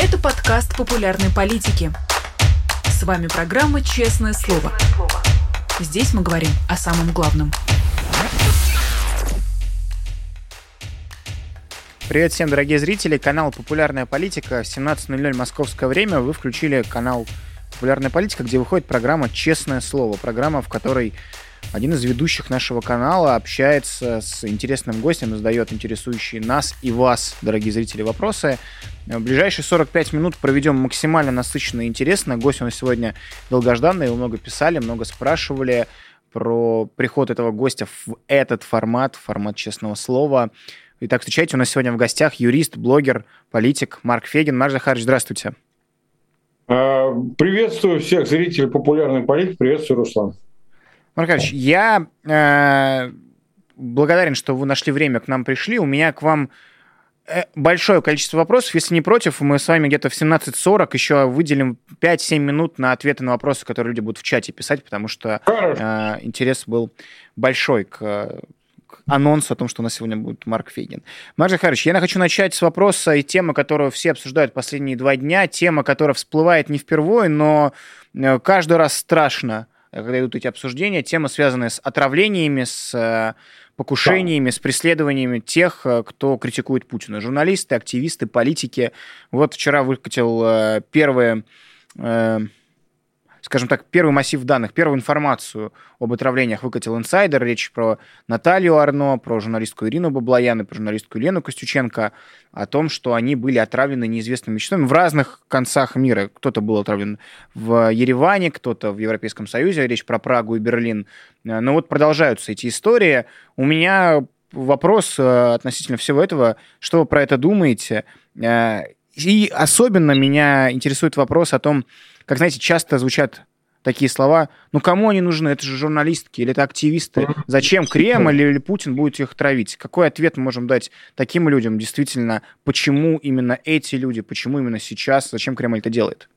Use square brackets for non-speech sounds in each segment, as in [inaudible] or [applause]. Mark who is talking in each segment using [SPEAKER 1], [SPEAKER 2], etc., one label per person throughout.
[SPEAKER 1] Это подкаст популярной политики. С вами программа «Честное слово». Здесь мы говорим о самом главном.
[SPEAKER 2] Привет всем, дорогие зрители. Канал «Популярная политика». В 17.00 московское время вы включили канал «Популярная политика», где выходит программа «Честное слово». Программа, в которой один из ведущих нашего канала общается с интересным гостем, задает интересующие нас и вас, дорогие зрители, вопросы. В ближайшие 45 минут проведем максимально насыщенно и интересно. Гость у нас сегодня долгожданный, его много писали, много спрашивали про приход этого гостя в этот формат, формат честного слова. Итак, встречайте, у нас сегодня в гостях юрист, блогер, политик Марк Фегин. Марк Захарович, здравствуйте.
[SPEAKER 3] А, приветствую всех зрителей популярной политики. Приветствую, Руслан.
[SPEAKER 2] Маркович, я э, благодарен, что вы нашли время, к нам пришли. У меня к вам э, большое количество вопросов. Если не против, мы с вами где-то в 17.40 еще выделим 5-7 минут на ответы на вопросы, которые люди будут в чате писать, потому что э, интерес был большой к, к анонсу о том, что у нас сегодня будет Марк Фейгин. Марк Захарович, я хочу начать с вопроса и темы, которую все обсуждают последние два дня, тема, которая всплывает не впервые, но э, каждый раз страшно – когда идут эти обсуждения, тема, связанная с отравлениями, с э, покушениями, с преследованиями тех, э, кто критикует Путина. Журналисты, активисты, политики. Вот вчера выкатил первые скажем так, первый массив данных, первую информацию об отравлениях выкатил инсайдер. Речь про Наталью Арно, про журналистку Ирину Баблоян и про журналистку Лену Костюченко, о том, что они были отравлены неизвестными веществами в разных концах мира. Кто-то был отравлен в Ереване, кто-то в Европейском Союзе, речь про Прагу и Берлин. Но вот продолжаются эти истории. У меня вопрос э, относительно всего этого. Что вы про это думаете? Э, и особенно меня интересует вопрос о том, как, знаете, часто звучат такие слова, ну кому они нужны? Это же журналистки или это активисты. Зачем Кремль или Путин будет их травить? Какой ответ мы можем дать таким людям? Действительно, почему именно эти люди, почему именно сейчас, зачем Кремль это делает?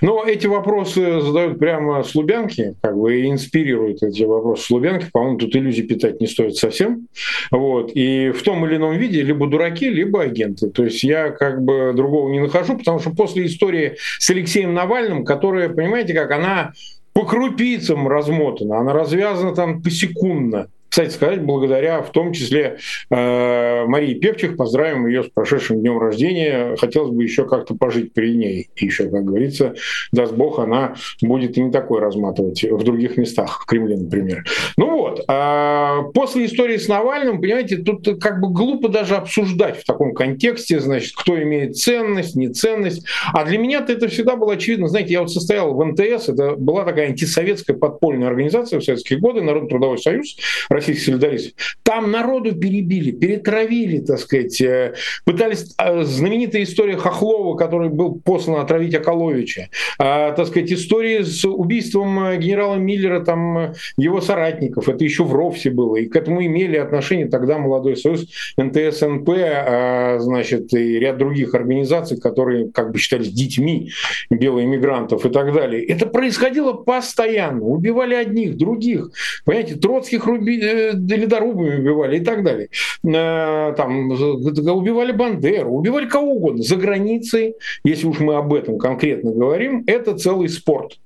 [SPEAKER 3] Но эти вопросы задают прямо с Лубянки, как бы и инспирируют эти вопросы с Лубянки. По-моему, тут иллюзий питать не стоит совсем. Вот. И в том или ином виде либо дураки, либо агенты. То есть я как бы другого не нахожу, потому что после истории с Алексеем Навальным, которая, понимаете, как она по крупицам размотана, она развязана там посекундно кстати сказать, благодаря в том числе э, Марии Певчих, поздравим ее с прошедшим днем рождения. Хотелось бы еще как-то пожить при ней. Еще, как говорится, даст Бог, она будет и не такой разматывать в других местах, в Кремле, например. Ну вот, э, после истории с Навальным, понимаете, тут как бы глупо даже обсуждать в таком контексте, значит, кто имеет ценность, неценность. А для меня-то это всегда было очевидно. Знаете, я вот состоял в НТС, это была такая антисоветская подпольная организация в советские годы, Народный трудовой союз, российских солидаристов. Там народу перебили, перетравили, так сказать. Э, пытались... Э, знаменитая история Хохлова, который был послан отравить Акаловича. А, так сказать, история с убийством э, генерала Миллера, там, его соратников. Это еще в Ровсе было. И к этому имели отношение тогда Молодой Союз, НТСНП, а, значит, и ряд других организаций, которые как бы считались детьми белых иммигрантов и так далее. Это происходило постоянно. Убивали одних, других. Понимаете, Троцких руби ледорубами убивали и так далее. Э, там, убивали Бандеру, убивали кого угодно. За границей, если уж мы об этом конкретно говорим, это целый спорт.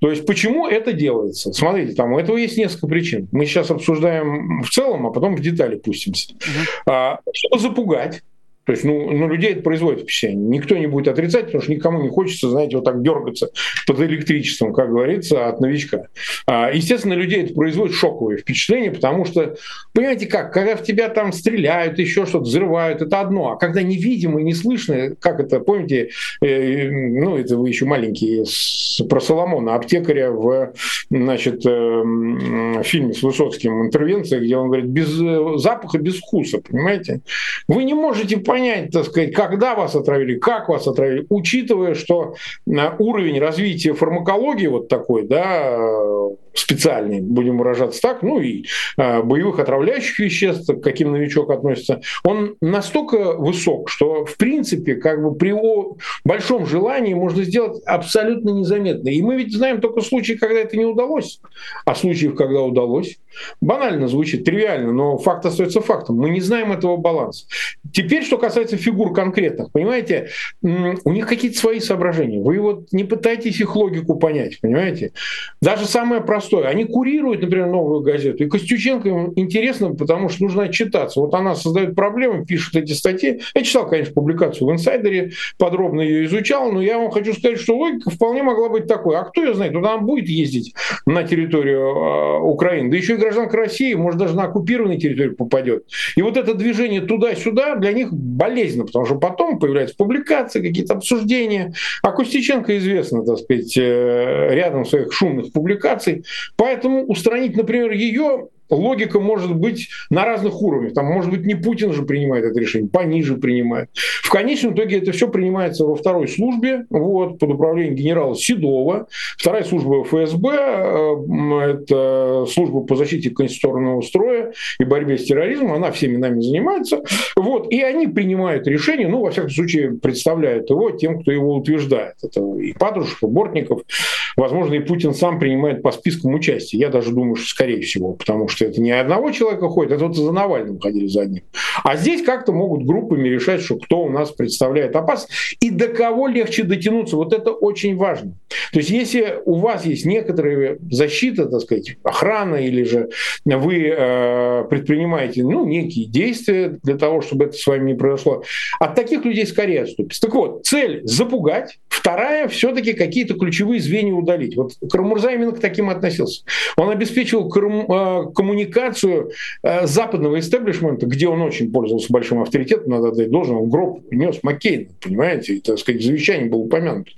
[SPEAKER 3] То есть почему это делается? Смотрите, там у этого есть несколько причин. Мы сейчас обсуждаем в целом, а потом в детали пустимся. Uh-huh. Чтобы запугать, то есть, ну, ну, людей это производит впечатление. Никто не будет отрицать, потому что никому не хочется, знаете, вот так дергаться под электричеством, как говорится, от новичка. А, естественно, людей это производит шоковое впечатление, потому что, понимаете как, когда в тебя там стреляют, еще что-то взрывают, это одно. А когда невидимо и не как это, помните, э, ну, это вы еще маленькие, с, про Соломона, аптекаря в, значит, э, фильме с Высоцким «Интервенция», где он говорит, без э, запаха, без вкуса, понимаете? Вы не можете понять, так сказать, когда вас отравили, как вас отравили, учитывая, что э, уровень развития фармакологии вот такой, да, специальный, будем выражаться так, ну и э, боевых отравляющих веществ, к каким новичок относится, он настолько высок, что в принципе как бы при большом желании можно сделать абсолютно незаметно. И мы ведь знаем только случаи, когда это не удалось, а случаев, когда удалось. Банально звучит, тривиально, но факт остается фактом. Мы не знаем этого баланса. Теперь, что касается фигур конкретных, понимаете, у них какие-то свои соображения. Вы вот не пытаетесь их логику понять, понимаете? Даже самое простое. Они курируют, например, новую газету. И Костюченко им интересно, потому что нужно отчитаться. Вот она создает проблемы, пишет эти статьи. Я читал, конечно, публикацию в «Инсайдере», подробно ее изучал, но я вам хочу сказать, что логика вполне могла быть такой. А кто ее знает? Туда она будет ездить на территорию э, Украины. Да еще и гражданка России, может, даже на оккупированной территории попадет. И вот это движение туда-сюда для них болезненно, потому что потом появляются публикации, какие-то обсуждения. А Костюченко известно, так сказать, э, рядом своих шумных публикаций. Поэтому устранить, например, ее логика может быть на разных уровнях. Там, может быть, не Путин же принимает это решение, пониже принимает. В конечном итоге это все принимается во второй службе, вот, под управлением генерала Седова. Вторая служба ФСБ, э, это служба по защите конституционного строя и борьбе с терроризмом, она всеми нами занимается. Вот, и они принимают решение, ну, во всяком случае, представляют его тем, кто его утверждает. Это и Патрушев, и Бортников. Возможно, и Путин сам принимает по спискам участия. Я даже думаю, что скорее всего, потому что это не одного человека ходит, это вот за Навальным ходили за одним. А здесь как-то могут группами решать, что кто у нас представляет опасность и до кого легче дотянуться. Вот это очень важно. То есть если у вас есть некоторая защита, так сказать, охрана или же вы э, предпринимаете ну, некие действия для того, чтобы это с вами не произошло, от таких людей скорее отступить. Так вот, цель запугать, вторая все-таки какие-то ключевые звенья удалить. Вот Карамурза именно к таким относился. Он обеспечивал э, коммуникацию э, западного истеблишмента, где он очень пользовался большим авторитетом, надо дать должное, в гроб нес Маккейн, понимаете, и, так сказать, в завещании был упомянут,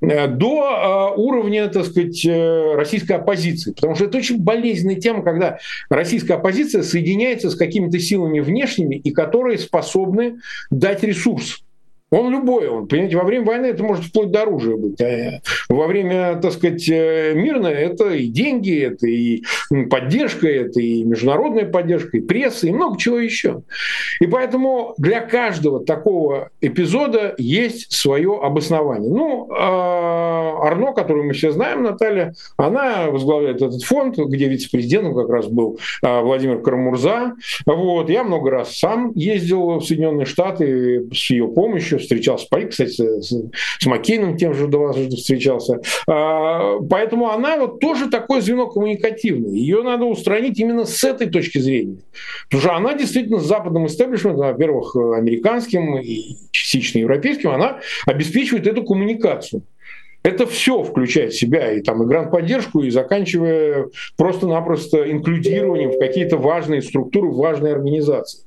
[SPEAKER 3] э, до уровня, так сказать, российской оппозиции. Потому что это очень болезненная тема, когда российская оппозиция соединяется с какими-то силами внешними, и которые способны дать ресурс он любой, он, понимаете, во время войны это может вплоть до оружия быть. А во время, так сказать, э, мирное это и деньги, это и поддержка, это и международная поддержка, и пресса, и много чего еще. И поэтому для каждого такого эпизода есть свое обоснование. Ну, а Арно, которую мы все знаем, Наталья, она возглавляет этот фонд, где вице-президентом как раз был а, Владимир Карамурза. Вот. Я много раз сам ездил в Соединенные Штаты с ее помощью, встречался, кстати, с, с Маккейном тем же дважды встречался. А, поэтому она вот тоже такое звено коммуникативное. Ее надо устранить именно с этой точки зрения. Потому что она действительно с западным истеблишментом, во-первых, американским и частично европейским, она обеспечивает эту коммуникацию. Это все включает в себя, и там и гранд-поддержку, и заканчивая просто-напросто инклюдированием в какие-то важные структуры, важные организации.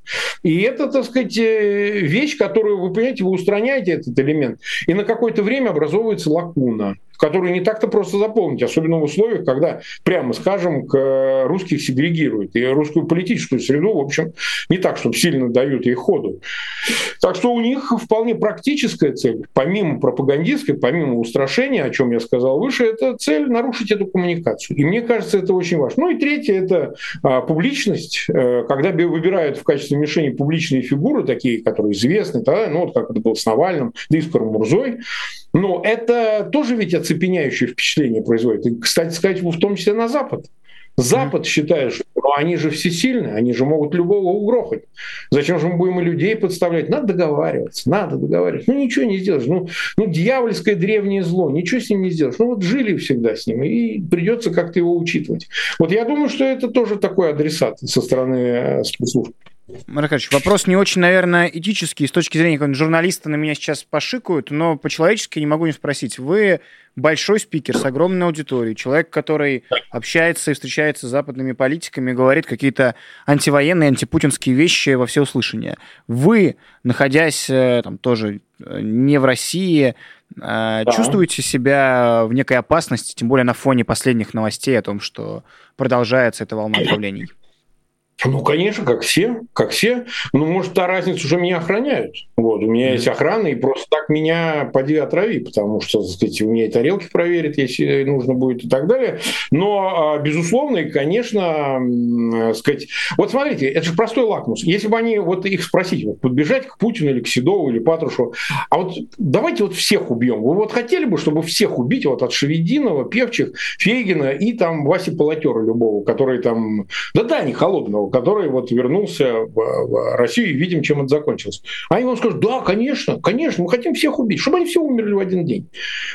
[SPEAKER 3] И это, так сказать, э, вещь, которую, вы понимаете, вы устраняете этот элемент, и на какое-то время образовывается лакуна которую не так-то просто заполнить, особенно в условиях, когда, прямо скажем, к русских сегрегируют. И русскую политическую среду, в общем, не так, чтобы сильно дают ей ходу. Так что у них вполне практическая цель, помимо пропагандистской, помимо устрашения, о чем я сказал выше, это цель нарушить эту коммуникацию. И мне кажется, это очень важно. Ну и третье – это а, публичность. Э, когда выбирают в качестве мишени публичные фигуры, такие, которые известны, да, ну вот как это было с Навальным, да и с Карамурзой, но это тоже ведь оцепеняющее впечатление производит. И, кстати сказать, в том числе на Запад. Запад считает, что ну, они же всесильны, они же могут любого угрохать. Зачем же мы будем и людей подставлять? Надо договариваться, надо договариваться. Ну ничего не сделаешь. Ну, ну дьявольское древнее зло, ничего с ним не сделаешь. Ну вот жили всегда с ним, и придется как-то его учитывать. Вот я думаю, что это тоже такой адресат со стороны э, спецслужб.
[SPEAKER 2] Маркович, вопрос не очень, наверное, этический. С точки зрения журналиста на меня сейчас пошикают, но по-человечески не могу не спросить. Вы большой спикер с огромной аудиторией, человек, который общается и встречается с западными политиками, говорит какие-то антивоенные, антипутинские вещи во всеуслышание. Вы, находясь э, там тоже э, не в России, э, да. чувствуете себя в некой опасности, тем более на фоне последних новостей о том, что продолжается эта волна [clears throat] отравлений?
[SPEAKER 3] Ну, конечно, как все, как все. Ну, может, та разница уже меня охраняют. Вот, у меня mm-hmm. есть охрана, и просто так меня поди отрави, потому что, так сказать, у меня и тарелки проверят, если нужно будет, и так далее. Но, а, безусловно, и, конечно, сказать... Вот смотрите, это же простой лакмус. Если бы они, вот их спросить, вот, подбежать к Путину или к Седову или Патрушеву, а вот давайте вот всех убьем. Вы вот хотели бы, чтобы всех убить, вот от Шевединова, Певчих, Фейгина и там Васи Полотера любого, который там... Да-да, не холодного, который вот вернулся в Россию, и видим, чем это закончилось. Они вам скажут, да, конечно, конечно, мы хотим всех убить, чтобы они все умерли в один день.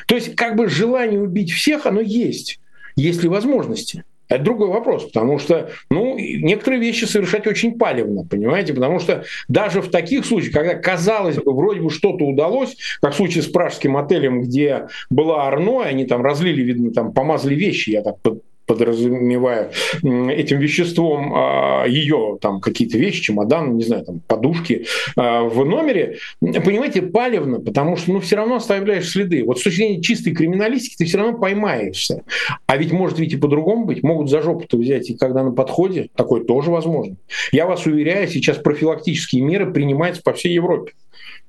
[SPEAKER 3] То есть как бы желание убить всех, оно есть, есть ли возможности. Это другой вопрос, потому что ну, некоторые вещи совершать очень палевно, понимаете, потому что даже в таких случаях, когда, казалось бы, вроде бы что-то удалось, как в случае с пражским отелем, где была Арно, они там разлили, видно, там помазали вещи, я так подразумевая этим веществом а, ее там какие-то вещи, чемодан, не знаю, там подушки а, в номере, понимаете, палевно, потому что ну все равно оставляешь следы. Вот с точки зрения чистой криминалистики ты все равно поймаешься. А ведь может ведь и по-другому быть. Могут за жопу-то взять, и когда на подходе, такое тоже возможно. Я вас уверяю, сейчас профилактические меры принимаются по всей Европе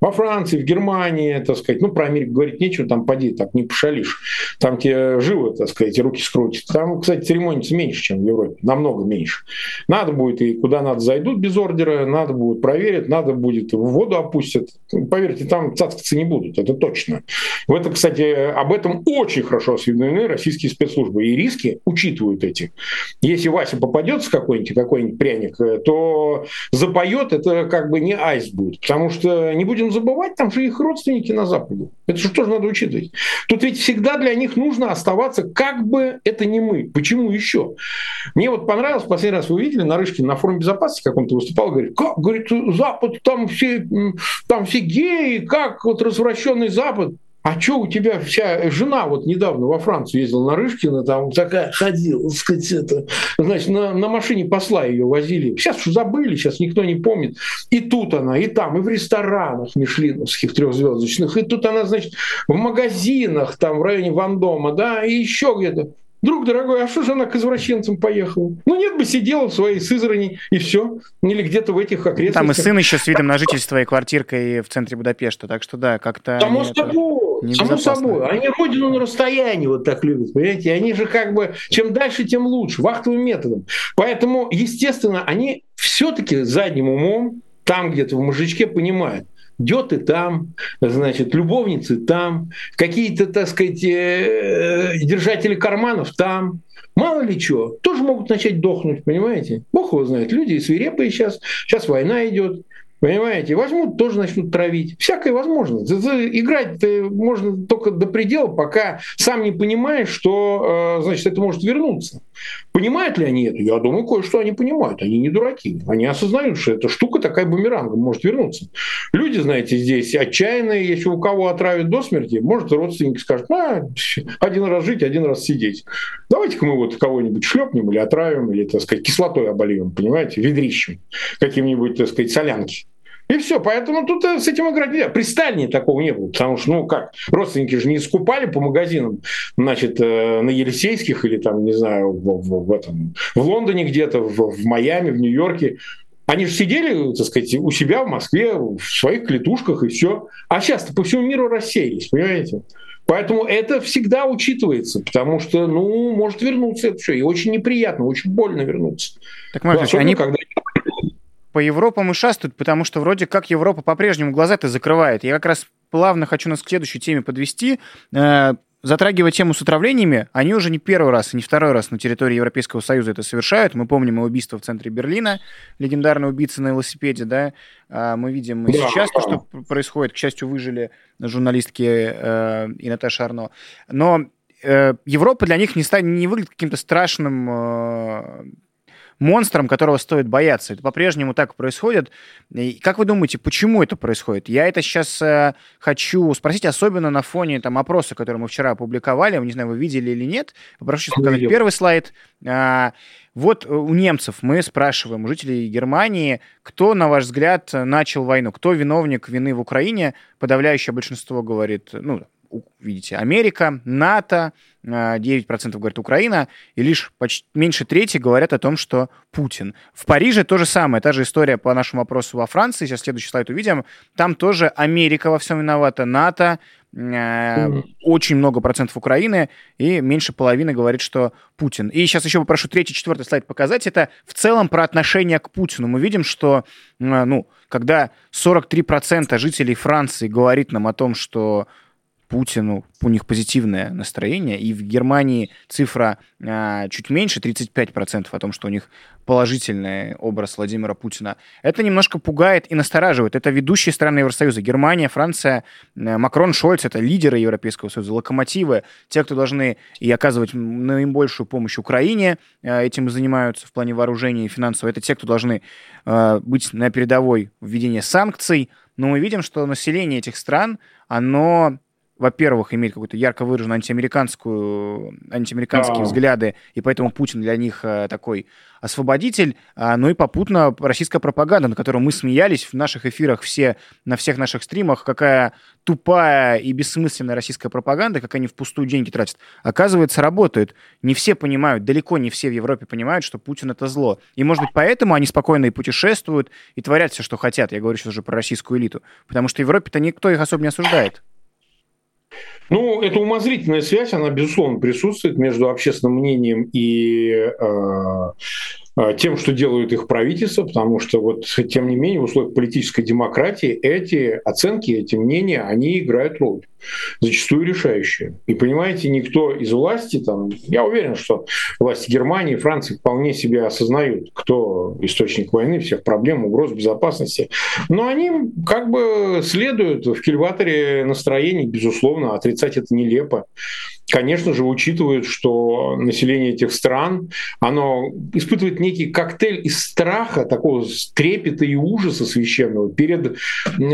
[SPEAKER 3] во Франции, в Германии, так сказать, ну, про Америку говорить нечего, там поди, так не пошалишь. Там тебе живо, так сказать, руки скрутят. Там, кстати, церемониться меньше, чем в Европе, намного меньше. Надо будет и куда надо зайдут без ордера, надо будет проверить, надо будет в воду опустят. Поверьте, там цацкаться не будут, это точно. В этом, кстати, об этом очень хорошо осведомлены российские спецслужбы. И риски учитывают эти. Если Вася попадется какой-нибудь, какой-нибудь пряник, то запоет, это как бы не айс будет. Потому что не будем забывать, там же их родственники на Западе. Это же тоже надо учитывать. Тут ведь всегда для них нужно оставаться, как бы это не мы. Почему еще? Мне вот понравилось, последний раз вы видели, Нарышкин на форуме безопасности каком-то выступал, говорит, как, говорит, Запад, там все, там все геи, как вот развращенный Запад а что у тебя вся жена вот недавно во Францию ездила на Рышкина, там такая ходила, сказать, это, значит, на, на машине посла ее возили. Сейчас что забыли, сейчас никто не помнит. И тут она, и там, и в ресторанах мишленовских трехзвездочных, и тут она, значит, в магазинах там в районе Вандома, да, и еще где-то. Друг дорогой, а что же она к извращенцам поехала? Ну нет бы сидела в своей Сызрани и все. Или где-то в этих окрестностях.
[SPEAKER 2] Там и сын еще с видом на жительство и квартиркой в центре Будапешта. Так что да, как-то...
[SPEAKER 3] Само собой, само собой. Они родину на расстоянии вот так любят, понимаете? Они же как бы, чем дальше, тем лучше, вахтовым методом. Поэтому, естественно, они все-таки задним умом там где-то в мужичке понимают, Деты там, значит, любовницы там, какие-то, так сказать, э, держатели карманов там. Мало ли что, тоже могут начать дохнуть, понимаете? Бог его знает, люди свирепые сейчас, сейчас война идет, Понимаете, возьмут, тоже начнут травить. Всякое возможно. Играть можно только до предела, пока сам не понимаешь, что э, значит, это может вернуться. Понимают ли они это? Я думаю, кое-что они понимают. Они не дураки. Они осознают, что эта штука такая бумерангом может вернуться. Люди, знаете, здесь отчаянные. Если у кого отравят до смерти, может, родственники скажут, а, один раз жить, один раз сидеть. Давайте-ка мы вот кого-нибудь шлепнем или отравим, или, так сказать, кислотой обольем, понимаете, ведрищем каким-нибудь, так сказать, солянки. И все, поэтому тут э, с этим играть нельзя. При Сталине такого не было, потому что, ну как, родственники же не скупали по магазинам, значит, э, на Елисейских или там, не знаю, в, в, в, этом, в Лондоне где-то, в, в Майами, в Нью-Йорке. Они же сидели, так сказать, у себя в Москве, в своих клетушках и все. А сейчас-то по всему миру рассеялись, понимаете? Поэтому это всегда учитывается, потому что, ну, может вернуться это все. И очень неприятно, очень больно вернуться.
[SPEAKER 2] Так, Маркович, они, когда по Европам и шастают, потому что вроде как Европа по-прежнему глаза-то закрывает. Я как раз плавно хочу нас к следующей теме подвести. Э, затрагивая тему с отравлениями, они уже не первый раз и не второй раз на территории Европейского Союза это совершают. Мы помним и убийство в центре Берлина, легендарный убийца на велосипеде, да. А мы видим и сейчас то, что происходит. К счастью, выжили журналистки э, и Наташа Арно. Но э, Европа для них не, станет, не выглядит каким-то страшным э, монстром, которого стоит бояться. Это по-прежнему так происходит. И как вы думаете, почему это происходит? Я это сейчас э, хочу спросить, особенно на фоне там, опроса, который мы вчера опубликовали. Не знаю, вы видели или нет. Попрошу сейчас показать первый слайд. А, вот у немцев мы спрашиваем, у жителей Германии, кто, на ваш взгляд, начал войну? Кто виновник вины в Украине? Подавляющее большинство говорит, ну, видите, Америка, НАТО, 9% говорит Украина, и лишь почти меньше трети говорят о том, что Путин. В Париже то же самое, та же история по нашему вопросу во Франции, сейчас следующий слайд увидим, там тоже Америка во всем виновата, НАТО, э, очень много процентов Украины, и меньше половины говорит, что Путин. И сейчас еще попрошу третий, четвертый слайд показать. Это в целом про отношение к Путину. Мы видим, что, э, ну, когда 43% жителей Франции говорит нам о том, что Путину, у них позитивное настроение, и в Германии цифра а, чуть меньше, 35% о том, что у них положительный образ Владимира Путина. Это немножко пугает и настораживает. Это ведущие страны Евросоюза. Германия, Франция, э, Макрон, Шольц — это лидеры Европейского Союза, локомотивы, те, кто должны и оказывать наибольшую помощь Украине, э, этим и занимаются в плане вооружения и финансового. Это те, кто должны э, быть на передовой введения санкций. Но мы видим, что население этих стран, оно во-первых, имеет какую-то ярко выраженную антиамериканскую, антиамериканские а. взгляды, и поэтому Путин для них э, такой освободитель, а, ну и попутно российская пропаганда, на которую мы смеялись в наших эфирах все, на всех наших стримах, какая тупая и бессмысленная российская пропаганда, как они впустую деньги тратят. Оказывается, работает. Не все понимают, далеко не все в Европе понимают, что Путин — это зло. И, может быть, поэтому они спокойно и путешествуют, и творят все, что хотят. Я говорю сейчас уже про российскую элиту. Потому что в Европе-то никто их особо не осуждает.
[SPEAKER 3] Ну, эта умозрительная связь, она, безусловно, присутствует между общественным мнением и э, Э, тем, что делают их правительства, потому что вот, тем не менее, в условиях политической демократии эти оценки, эти мнения, они играют роль, зачастую решающие. И понимаете, никто из власти, там, я уверен, что власти Германии, Франции вполне себе осознают, кто источник войны, всех проблем, угроз безопасности, но они как бы следуют в кильваторе настроений, безусловно, отрицать это нелепо конечно же, учитывают, что население этих стран, оно испытывает некий коктейль из страха, такого трепета и ужаса священного перед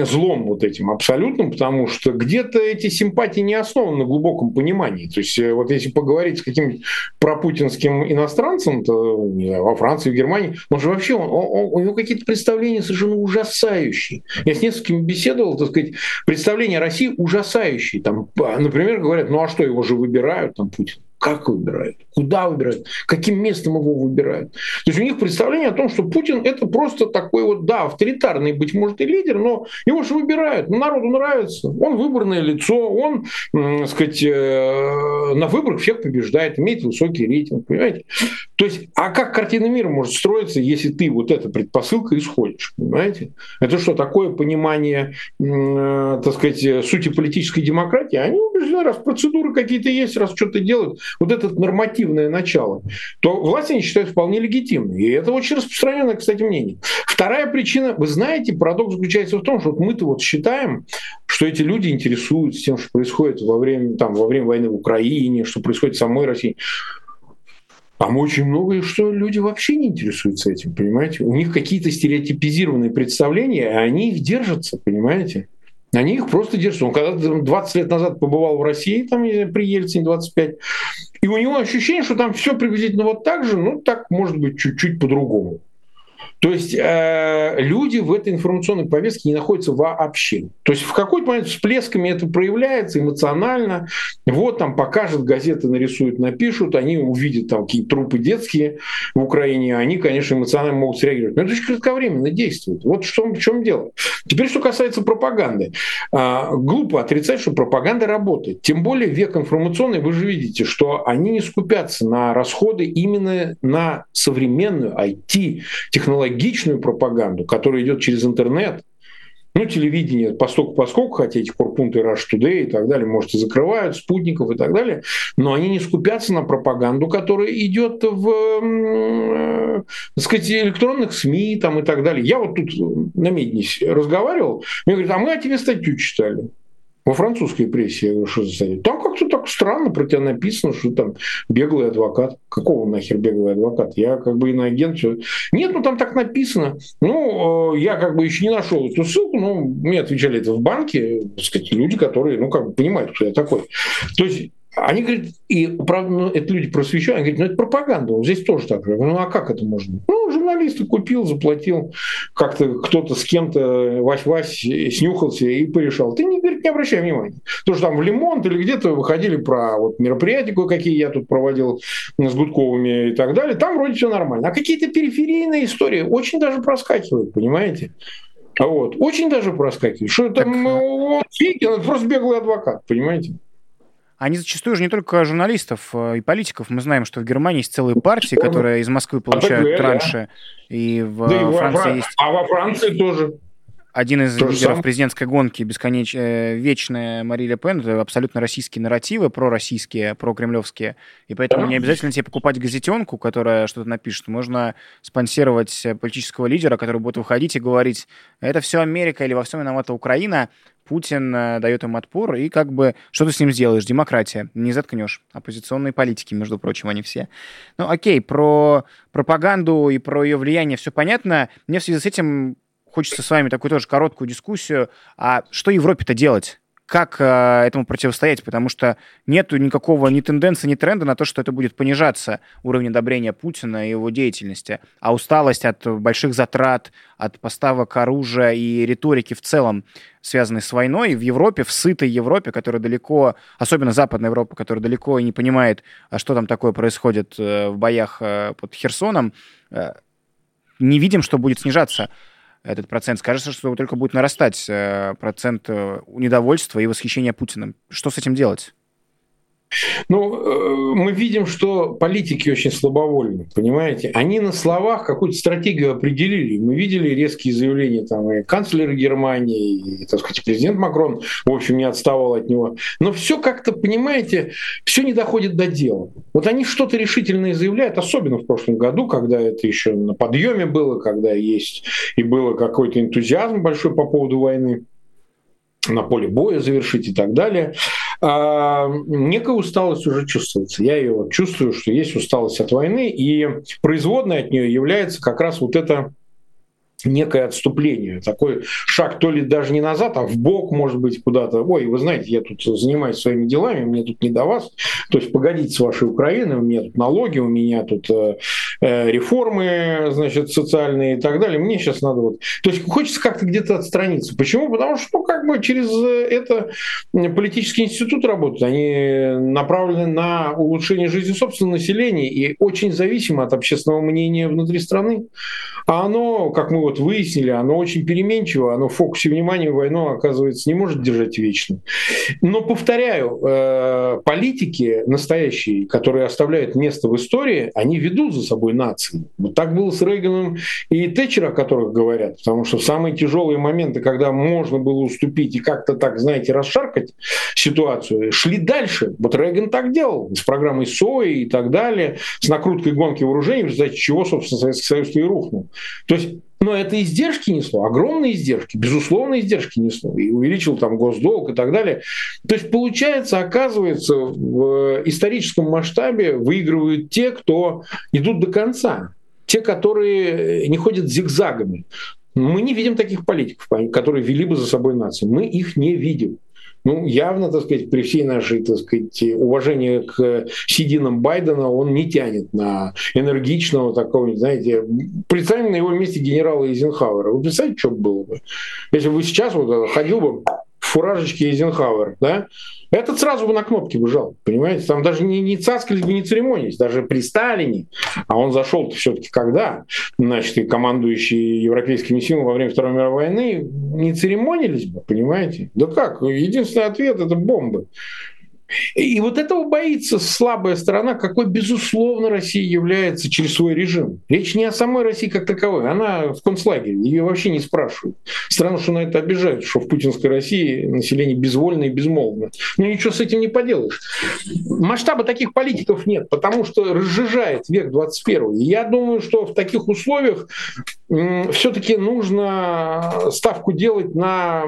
[SPEAKER 3] злом вот этим абсолютным, потому что где-то эти симпатии не основаны на глубоком понимании. То есть э, вот если поговорить с каким-нибудь пропутинским иностранцем, то не знаю, во Франции, в Германии, он же вообще, он, он, у него какие-то представления совершенно ужасающие. Я с несколькими беседовал, так сказать, представления России ужасающие. Там, например, говорят, ну а что, его же выбирают, там Путин. Как выбирают? Куда выбирают? Каким местом его выбирают? То есть у них представление о том, что Путин это просто такой вот, да, авторитарный, быть может, и лидер, но его же выбирают. Ну, народу нравится. Он выборное лицо, он, так сказать, э, на выборах всех побеждает, имеет высокий рейтинг, понимаете? То есть, а как картина мира может строиться, если ты вот эта предпосылка исходишь, понимаете? Это что, такое понимание, э, так сказать, сути политической демократии? Они убеждены, раз процедуры какие-то есть, раз что-то делают, вот это нормативное начало, то власть они считают вполне легитимной. И это очень распространенное, кстати, мнение. Вторая причина, вы знаете, парадокс заключается в том, что вот мы-то вот считаем, что эти люди интересуются тем, что происходит во время, там, во время войны в Украине, что происходит в самой России. А мы очень много, что люди вообще не интересуются этим, понимаете? У них какие-то стереотипизированные представления, и они их держатся, понимаете? Они их просто держат. Он когда 20 лет назад побывал в России, там при Ельцине 25, и у него ощущение, что там все приблизительно вот так же, ну так может быть чуть-чуть по-другому. То есть э, люди в этой информационной повестке не находятся вообще. То есть в какой-то момент всплесками это проявляется эмоционально. Вот там покажут, газеты нарисуют, напишут, они увидят там какие-то трупы детские в Украине, они, конечно, эмоционально могут среагировать. Но это очень кратковременно действует. Вот что, в чем дело. Теперь, что касается пропаганды. Э, глупо отрицать, что пропаганда работает. Тем более век информационный, вы же видите, что они не скупятся на расходы именно на современную IT-технологию логичную пропаганду, которая идет через интернет, ну, телевидение, поскольку, поскольку хотите, Корпунт и Rush Today и так далее, может, и закрывают, спутников и так далее, но они не скупятся на пропаганду, которая идет в, э, так сказать, электронных СМИ там и так далее. Я вот тут на Медне разговаривал, мне говорят, а мы о тебе статью читали во французской прессе, я говорю, что за статья? Там как-то так странно про тебя написано, что там беглый адвокат. Какого нахер беглый адвокат? Я как бы иноагент. Все. Нет, ну там так написано. Ну, э, я как бы еще не нашел эту ссылку, но мне отвечали это в банке, так сказать, люди, которые, ну, как бы понимают, кто я такой. То есть они говорят, и правда, ну, это люди просвещенные, они говорят, ну это пропаганда, вот здесь тоже так же. Ну а как это можно? Ну, журналисты купил, заплатил, как-то кто-то с кем-то вась-вась снюхался и порешал. Ты не, говорит, не обращаем внимания. Потому что там в Лемонт или где-то выходили про вот мероприятия, какие я тут проводил с Гудковыми и так далее, там вроде все нормально. А какие-то периферийные истории очень даже проскакивают, понимаете? Вот. Очень даже проскакивают. Что там, так... он Фигин, это просто беглый адвокат, понимаете?
[SPEAKER 2] Они зачастую же не только журналистов э, и политиков. Мы знаем, что в Германии есть целые партии, которые из Москвы получают а транши. Да. И в да, и Франции есть...
[SPEAKER 3] А во Франции тоже
[SPEAKER 2] один из То лидеров сам. президентской гонки, бесконечная, вечная Мари Ле Пен, это абсолютно российские нарративы, пророссийские, прокремлевские. И поэтому да. не обязательно тебе покупать газетенку, которая что-то напишет. Можно спонсировать политического лидера, который будет выходить и говорить, это все Америка или во всем виновата Украина, Путин э, дает им отпор, и как бы что ты с ним сделаешь? Демократия. Не заткнешь. Оппозиционные политики, между прочим, они все. Ну, окей, про пропаганду и про ее влияние все понятно. Мне в связи с этим хочется с вами такую тоже короткую дискуссию. А что Европе-то делать? Как э, этому противостоять? Потому что нет никакого ни тенденции, ни тренда на то, что это будет понижаться уровень одобрения Путина и его деятельности. А усталость от больших затрат, от поставок оружия и риторики в целом, связанной с войной, в Европе, в сытой Европе, которая далеко, особенно Западная Европа, которая далеко и не понимает, а что там такое происходит э, в боях э, под Херсоном, э, не видим, что будет снижаться этот процент. Кажется, что только будет нарастать э, процент э, недовольства и восхищения Путиным. Что с этим делать?
[SPEAKER 3] Ну, э, мы видим, что политики очень слабовольны, понимаете? Они на словах какую-то стратегию определили. Мы видели резкие заявления там и канцлера Германии, и, так сказать, президент Макрон, в общем, не отставал от него. Но все как-то, понимаете, все не доходит до дела. Вот они что-то решительное заявляют, особенно в прошлом году, когда это еще на подъеме было, когда есть и было какой-то энтузиазм большой по поводу войны на поле боя завершить и так далее. А, некая усталость уже чувствуется. Я ее чувствую, что есть усталость от войны, и производной от нее является как раз вот это некое отступление, такой шаг то ли даже не назад, а в бок, может быть, куда-то. Ой, вы знаете, я тут занимаюсь своими делами, мне тут не до вас. То есть погодите с вашей Украиной, у меня тут налоги, у меня тут э, э реформы, значит, социальные и так далее. Мне сейчас надо вот... То есть хочется как-то где-то отстраниться. Почему? Потому что, ну, как бы через это политический институт работает. Они направлены на улучшение жизни собственного населения и очень зависимы от общественного мнения внутри страны. А оно, как мы вот выяснили, оно очень переменчиво, оно в фокусе внимания войну, оказывается, не может держать вечно. Но, повторяю, э, политики настоящие, которые оставляют место в истории, они ведут за собой нации. Вот так было с Рейганом и Тэтчер, о которых говорят, потому что самые тяжелые моменты, когда можно было уступить и как-то так, знаете, расшаркать ситуацию, шли дальше. Вот Рейган так делал с программой СОИ и так далее, с накруткой гонки вооружений, в результате чего, собственно, Советский Союз и рухнул. То есть но это издержки несло, огромные издержки, безусловно, издержки несло. И увеличил там госдолг и так далее. То есть, получается, оказывается, в историческом масштабе выигрывают те, кто идут до конца. Те, которые не ходят зигзагами. Мы не видим таких политиков, которые вели бы за собой нацию. Мы их не видим ну, явно, так сказать, при всей нашей, так сказать, уважении к сединам Байдена, он не тянет на энергичного такого, знаете, представим на его месте генерала Эйзенхауэра. Вы представляете, что было бы? Если бы сейчас вот ходил бы в фуражечке Эйзенхауэр, да, этот сразу бы на кнопки бежал, понимаете? Там даже не, не цацкались бы, не церемонились, даже при Сталине. А он зашел все-таки когда? Значит, и командующие европейскими силами во время Второй мировой войны не церемонились бы, понимаете? Да как? Единственный ответ – это бомбы. И вот этого боится слабая сторона, какой, безусловно, Россия является через свой режим. Речь не о самой России как таковой, она в концлагере, ее вообще не спрашивают. Странно, что на это обижают, что в путинской России население безвольно и безмолвно. Но ничего с этим не поделаешь. Масштаба таких политиков нет, потому что разжижает век 21. И я думаю, что в таких условиях все-таки нужно ставку делать на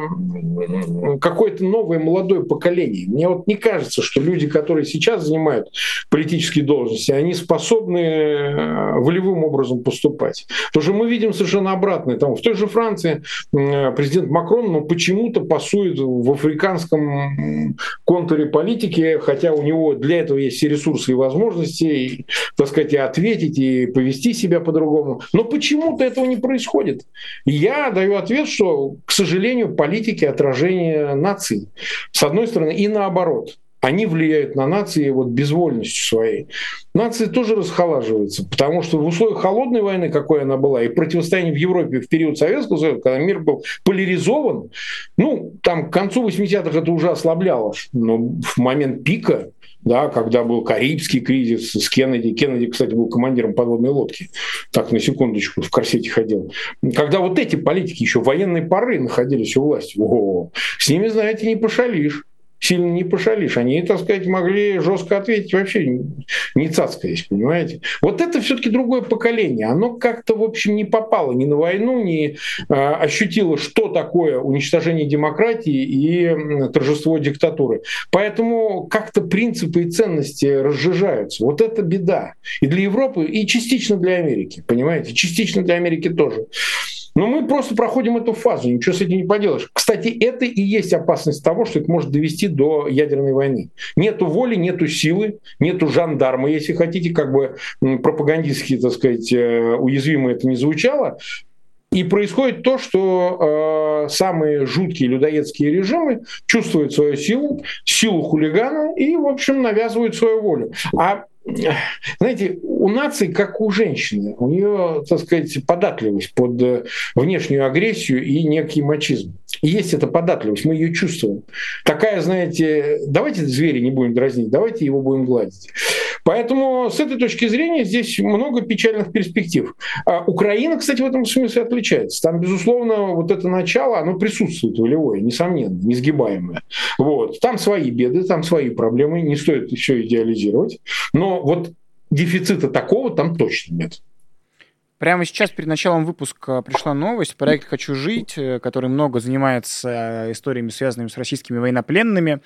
[SPEAKER 3] какое-то новое молодое поколение. Мне вот не кажется, кажется, что люди, которые сейчас занимают политические должности, они способны э, волевым образом поступать. Потому что мы видим совершенно обратное. Там, в той же Франции президент Макрон ну, почему-то пасует в африканском контуре политики, хотя у него для этого есть все ресурсы и возможности, и, так сказать, и ответить, и повести себя по-другому. Но почему-то этого не происходит. я даю ответ, что, к сожалению, политики отражение наций. С одной стороны, и наоборот они влияют на нации вот безвольностью своей. Нации тоже расхолаживаются, потому что в условиях холодной войны, какой она была, и противостояние в Европе в период Советского Союза, когда мир был поляризован, ну, там к концу 80-х это уже ослаблялось, но в момент пика да, когда был Карибский кризис с Кеннеди. Кеннеди, кстати, был командиром подводной лодки. Так, на секундочку, в корсете ходил. Когда вот эти политики еще военной поры находились у власти, о, с ними, знаете, не пошалишь сильно не пошалишь. Они, так сказать, могли жестко ответить вообще не цацкаясь, понимаете? Вот это все-таки другое поколение. Оно как-то, в общем, не попало ни на войну, не а, ощутило, что такое уничтожение демократии и торжество диктатуры. Поэтому как-то принципы и ценности разжижаются. Вот это беда. И для Европы, и частично для Америки, понимаете? Частично для Америки тоже. Но мы просто проходим эту фазу, ничего с этим не поделаешь. Кстати, это и есть опасность того, что это может довести до ядерной войны. Нету воли, нету силы, нету жандарма, если хотите, как бы пропагандистски, так сказать, э, уязвимо это не звучало. И происходит то, что э, самые жуткие людоедские режимы чувствуют свою силу, силу хулигана и, в общем, навязывают свою волю. А знаете, у нации, как у женщины, у нее, так сказать, податливость под э, внешнюю агрессию и некий мачизм. есть эта податливость, мы ее чувствуем. Такая, знаете, давайте звери не будем дразнить, давайте его будем гладить. Поэтому с этой точки зрения здесь много печальных перспектив. А Украина, кстати, в этом смысле отличается. Там, безусловно, вот это начало, оно присутствует волевое, несомненно, несгибаемое. Вот. Там свои беды, там свои проблемы, не стоит все идеализировать. Но вот дефицита такого там точно нет.
[SPEAKER 2] Прямо сейчас перед началом выпуска пришла новость. Проект «Хочу жить», э, который много занимается историями, связанными с российскими военнопленными,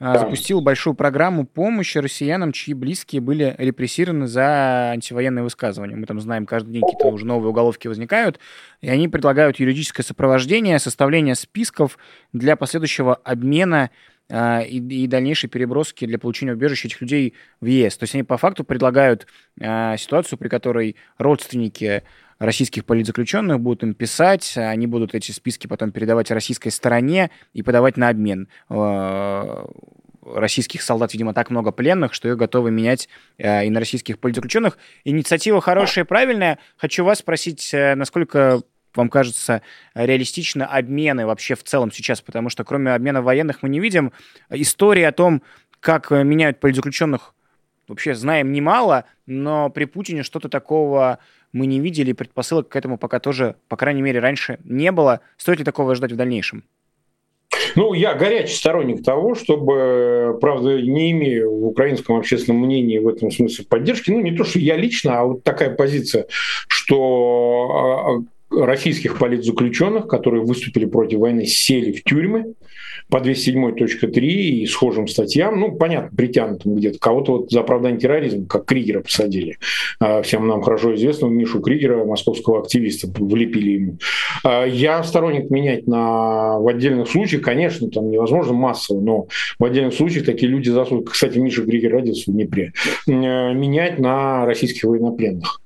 [SPEAKER 2] да. запустил большую программу помощи россиянам, чьи близкие были репрессированы за антивоенные высказывания. Мы там знаем, каждый день какие-то уже новые уголовки возникают, и они предлагают юридическое сопровождение, составление списков для последующего обмена а, и, и дальнейшей переброски для получения убежища этих людей в ЕС. То есть они по факту предлагают а, ситуацию, при которой родственники российских политзаключенных будут им писать, они будут эти списки потом передавать российской стороне и подавать на обмен. А, российских солдат, видимо, так много пленных, что их готовы менять и на российских политзаключенных. Инициатива хорошая правильная. Хочу вас спросить, э, насколько вам кажется, реалистично обмены вообще в целом сейчас? Потому что кроме обмена военных мы не видим. Истории о том, как меняют политзаключенных, вообще знаем немало, но при Путине что-то такого мы не видели, предпосылок к этому пока тоже, по крайней мере, раньше не было. Стоит ли такого ждать в дальнейшем?
[SPEAKER 3] Ну, я горячий сторонник того, чтобы, правда, не имею в украинском общественном мнении в этом смысле поддержки, ну, не то, что я лично, а вот такая позиция, что а, а, российских политзаключенных, которые выступили против войны, сели в тюрьмы по 207.3 и схожим статьям, ну, понятно, притянутым где-то. Кого-то вот за оправдание терроризма, как Кригера посадили. А, всем нам хорошо известного Мишу Кригера, московского активиста, влепили ему. А, я сторонник менять на, в отдельных случаях, конечно, там невозможно массово, но в отдельных случаях такие люди заслуживают, кстати, Миша Кригер родился в Днепре, э, менять на российских военнопленных.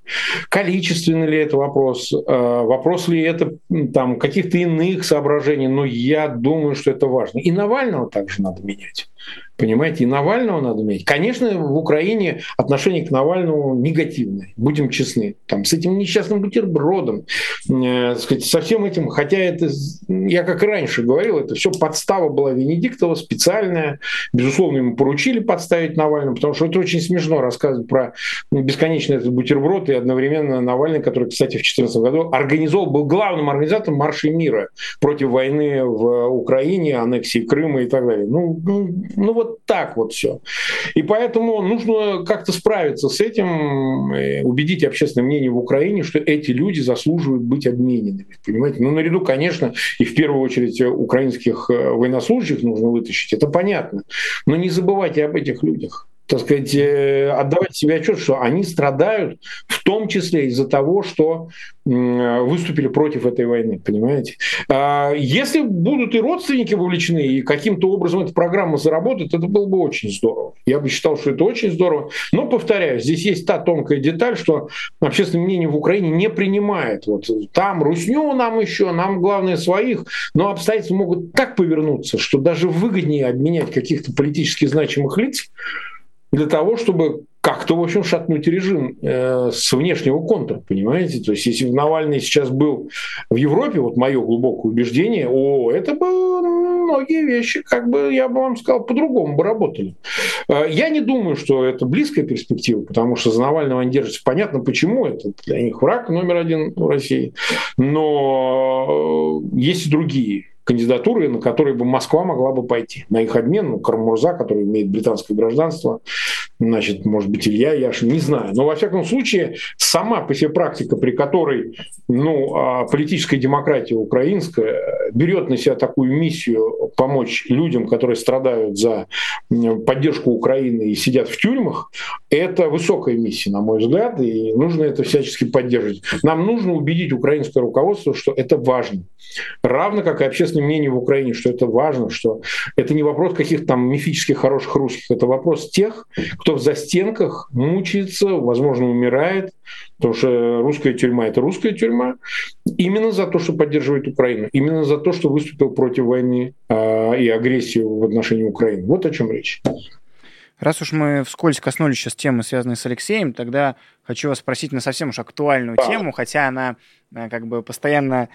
[SPEAKER 3] Количественный ли это вопрос? Э, вопрос ли это там, каких-то иных соображений? Но я думаю, что это важно. И Навального также надо менять. Понимаете, и Навального надо иметь. Конечно, в Украине отношение к Навальному негативное, будем честны. Там, с этим несчастным бутербродом, э, сказать, со всем этим, хотя это, я как раньше говорил, это все подстава была Венедиктова, специальная. Безусловно, ему поручили подставить Навального, потому что это очень смешно рассказывать про бесконечный этот бутерброд и одновременно Навальный, который, кстати, в 2014 году организовал, был главным организатором маршей мира против войны в Украине, аннексии Крыма и так далее. Ну, ну ну вот так вот все. И поэтому нужно как-то справиться с этим, убедить общественное мнение в Украине, что эти люди заслуживают быть обмененными. Понимаете? Ну, наряду, конечно, и в первую очередь украинских э, военнослужащих нужно вытащить, это понятно. Но не забывайте об этих людях так сказать, э, отдавать себе отчет, что они страдают в том числе из-за того, что выступили против этой войны, понимаете? А если будут и родственники вовлечены, и каким-то образом эта программа заработает, это было бы очень здорово. Я бы считал, что это очень здорово. Но, повторяю, здесь есть та тонкая деталь, что общественное мнение в Украине не принимает. Вот там русню нам еще, нам главное своих, но обстоятельства могут так повернуться, что даже выгоднее обменять каких-то политически значимых лиц, для того, чтобы как-то, в общем, шатнуть режим э, с внешнего контура, понимаете? То есть, если бы Навальный сейчас был в Европе, вот мое глубокое убеждение, о, это бы многие вещи, как бы, я бы вам сказал, по-другому бы работали. Э, я не думаю, что это близкая перспектива, потому что за Навального они держатся. Понятно, почему это для них враг номер один в России. Но э, есть и другие кандидатуры, на которые бы Москва могла бы пойти. На их обмен, ну, Кармурза, который имеет британское гражданство, значит, может быть, Илья Яшин, не знаю. Но, во всяком случае, сама по себе практика, при которой ну, а, политическая демократия украинская берет на себя такую миссию помочь людям, которые страдают за поддержку Украины и сидят в тюрьмах, это высокая миссия, на мой взгляд, и нужно это всячески поддерживать. Нам нужно убедить украинское руководство, что это важно. Равно как и общественное мнение в Украине, что это важно, что это не вопрос каких-то там мифических хороших русских, это вопрос тех, кто в застенках мучается, возможно, умирает, потому что русская тюрьма — это русская тюрьма, именно за то, что поддерживает Украину, именно за то, что выступил против войны э, и агрессии в отношении Украины. Вот о чем речь.
[SPEAKER 2] Раз уж мы вскользь коснулись сейчас темы, связанной с Алексеем, тогда хочу вас спросить на совсем уж актуальную тему, хотя она э, как бы постоянно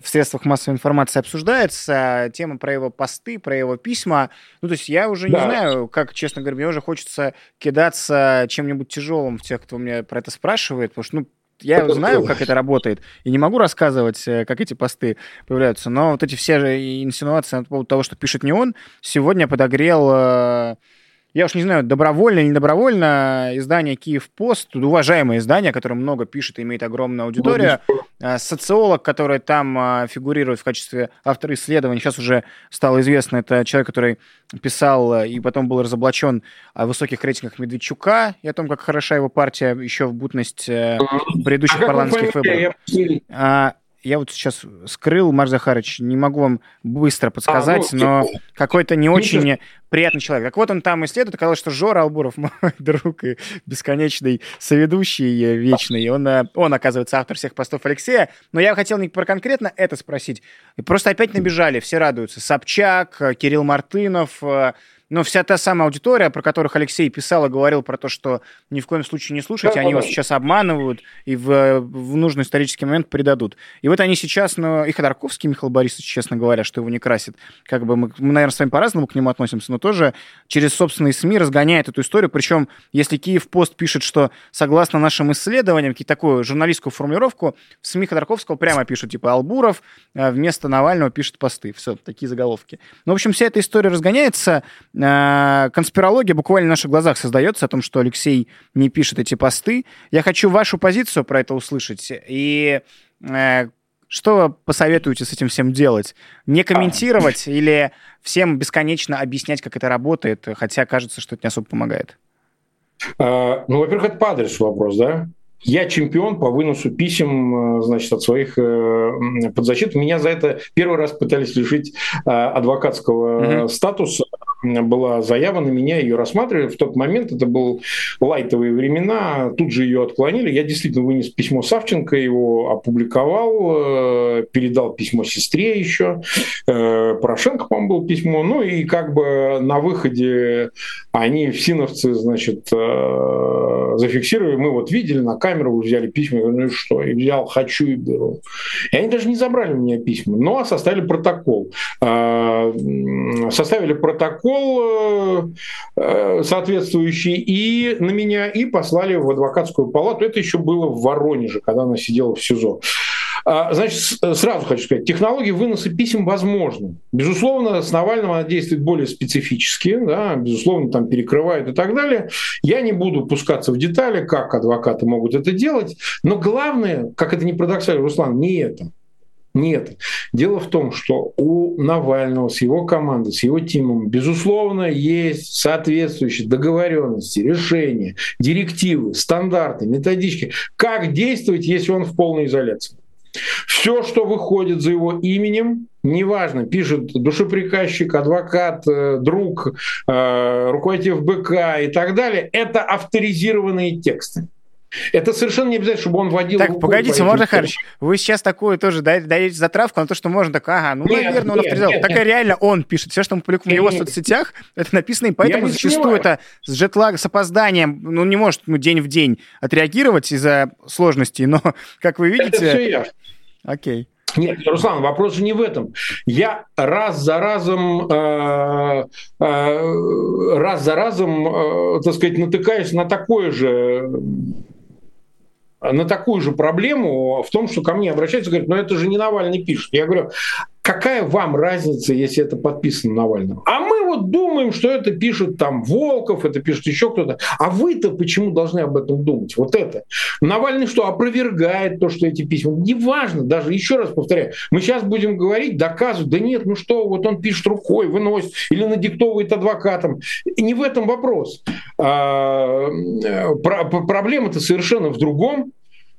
[SPEAKER 2] в средствах массовой информации обсуждается, тема про его посты, про его письма. Ну, то есть я уже да. не знаю, как, честно говоря, мне уже хочется кидаться чем-нибудь тяжелым в тех, кто меня про это спрашивает, потому что, ну, я знаю, как это работает, и не могу рассказывать, э, как эти посты появляются, но вот эти все же инсинуации по поводу того, что пишет не он, сегодня подогрел э, я уж не знаю, добровольно или недобровольно, издание «Киев Пост», уважаемое издание, которое много пишет и имеет огромную аудиторию, а, социолог, который там а, фигурирует в качестве автора исследований, сейчас уже стало известно, это человек, который писал а, и потом был разоблачен о высоких рейтингах Медведчука и о том, как хороша его партия еще в бутность э, предыдущих а парламентских выборов. я вот сейчас скрыл, Марк Захарович, не могу вам быстро подсказать, а, ну, но типа, какой-то не очень мне приятный человек. Так вот он там исследует, оказалось, что Жора Албуров, [laughs] мой друг и бесконечный соведущий э, вечный, он, э, он, оказывается, автор всех постов Алексея, но я хотел не про конкретно это спросить. Просто опять набежали, все радуются. Собчак, э, Кирилл Мартынов, но вся та самая аудитория, про которых Алексей писал и говорил про то, что ни в коем случае не слушайте, они вас сейчас обманывают и в, в нужный исторический момент предадут. И вот они сейчас, ну, и Ходорковский Михаил Борисович, честно говоря, что его не красит. Как бы мы, мы наверное, с вами по-разному к нему относимся, но тоже через собственные СМИ разгоняет эту историю. Причем, если Киев Пост пишет, что согласно нашим исследованиям, такую журналистскую формулировку, в СМИ Ходорковского прямо пишут, типа, Албуров э, вместо Навального пишет посты. Все, такие заголовки. Ну, в общем, вся эта история разгоняется. Э, конспирология буквально на наших глазах создается о том, что Алексей не пишет эти посты. Я хочу вашу позицию про это услышать. И э, что вы посоветуете с этим всем делать? Не комментировать или всем бесконечно объяснять, как это работает, хотя кажется, что это не особо помогает?
[SPEAKER 3] А, ну, во-первых, это по адресу вопрос, да? Я чемпион по выносу писем, э, значит, от своих э, подзащит. Меня за это первый раз пытались лишить э, адвокатского mm-hmm. статуса. Была заява на меня, ее рассматривали. В тот момент это был лайтовые времена, тут же ее отклонили. Я действительно вынес письмо Савченко, его опубликовал, передал письмо сестре еще. Порошенко, по-моему, было письмо. Ну и как бы на выходе они, всиновцы, значит, зафиксировали. Мы вот видели на камеру, взяли письма, ну и что? И взял, хочу и беру. И они даже не забрали у меня письма, но составили протокол. А, составили протокол э, соответствующий и на меня, и послали в адвокатскую палату. Это еще было в Воронеже, когда она сидела в СИЗО. А, значит, сразу хочу сказать, технологии выноса писем возможны. Безусловно, с Навальным она действует более специфически, да, безусловно, там перекрывает и так далее. Я не буду пускаться в детали, как адвокаты могут это делать, но главное, как это не парадоксально, Руслан, не это. Нет. Дело в том, что у Навального с его командой, с его тимом, безусловно, есть соответствующие договоренности, решения, директивы, стандарты, методички, как действовать, если он в полной изоляции. Все, что выходит за его именем, неважно, пишет душеприказчик, адвокат, э, друг, э, руководитель ФБК и так далее, это авторизированные тексты. Это совершенно не обязательно, чтобы он водил...
[SPEAKER 2] Так, погодите, можно, Харч, вы сейчас такое тоже даете затравку на то, что можно так, ага, ну, нет, наверное, он авторизовал. Нет, так нет. реально он пишет. Все, что мы публикуем в его соцсетях, это написано, и поэтому зачастую это с джетлаг, с опозданием, ну, не может ну, день в день отреагировать из-за сложностей, но, [laughs] как вы видите... Это все я. Окей.
[SPEAKER 3] Нет, Руслан, вопрос же не в этом. Я раз за разом, э, э, раз за разом, э, так сказать, натыкаюсь на такое же на такую же проблему в том, что ко мне обращаются и говорят, ну это же не Навальный пишет. Я говорю, какая вам разница, если это подписано Навальным? А мы вот думаем, что это пишет там Волков, это пишет еще кто-то. А вы-то почему должны об этом думать? Вот это. Навальный что, опровергает то, что эти письма? Неважно, даже еще раз повторяю, мы сейчас будем говорить, доказывать, да нет, ну что, вот он пишет рукой, выносит или надиктовывает адвокатам. И не в этом вопрос. А, э, проблема-то совершенно в другом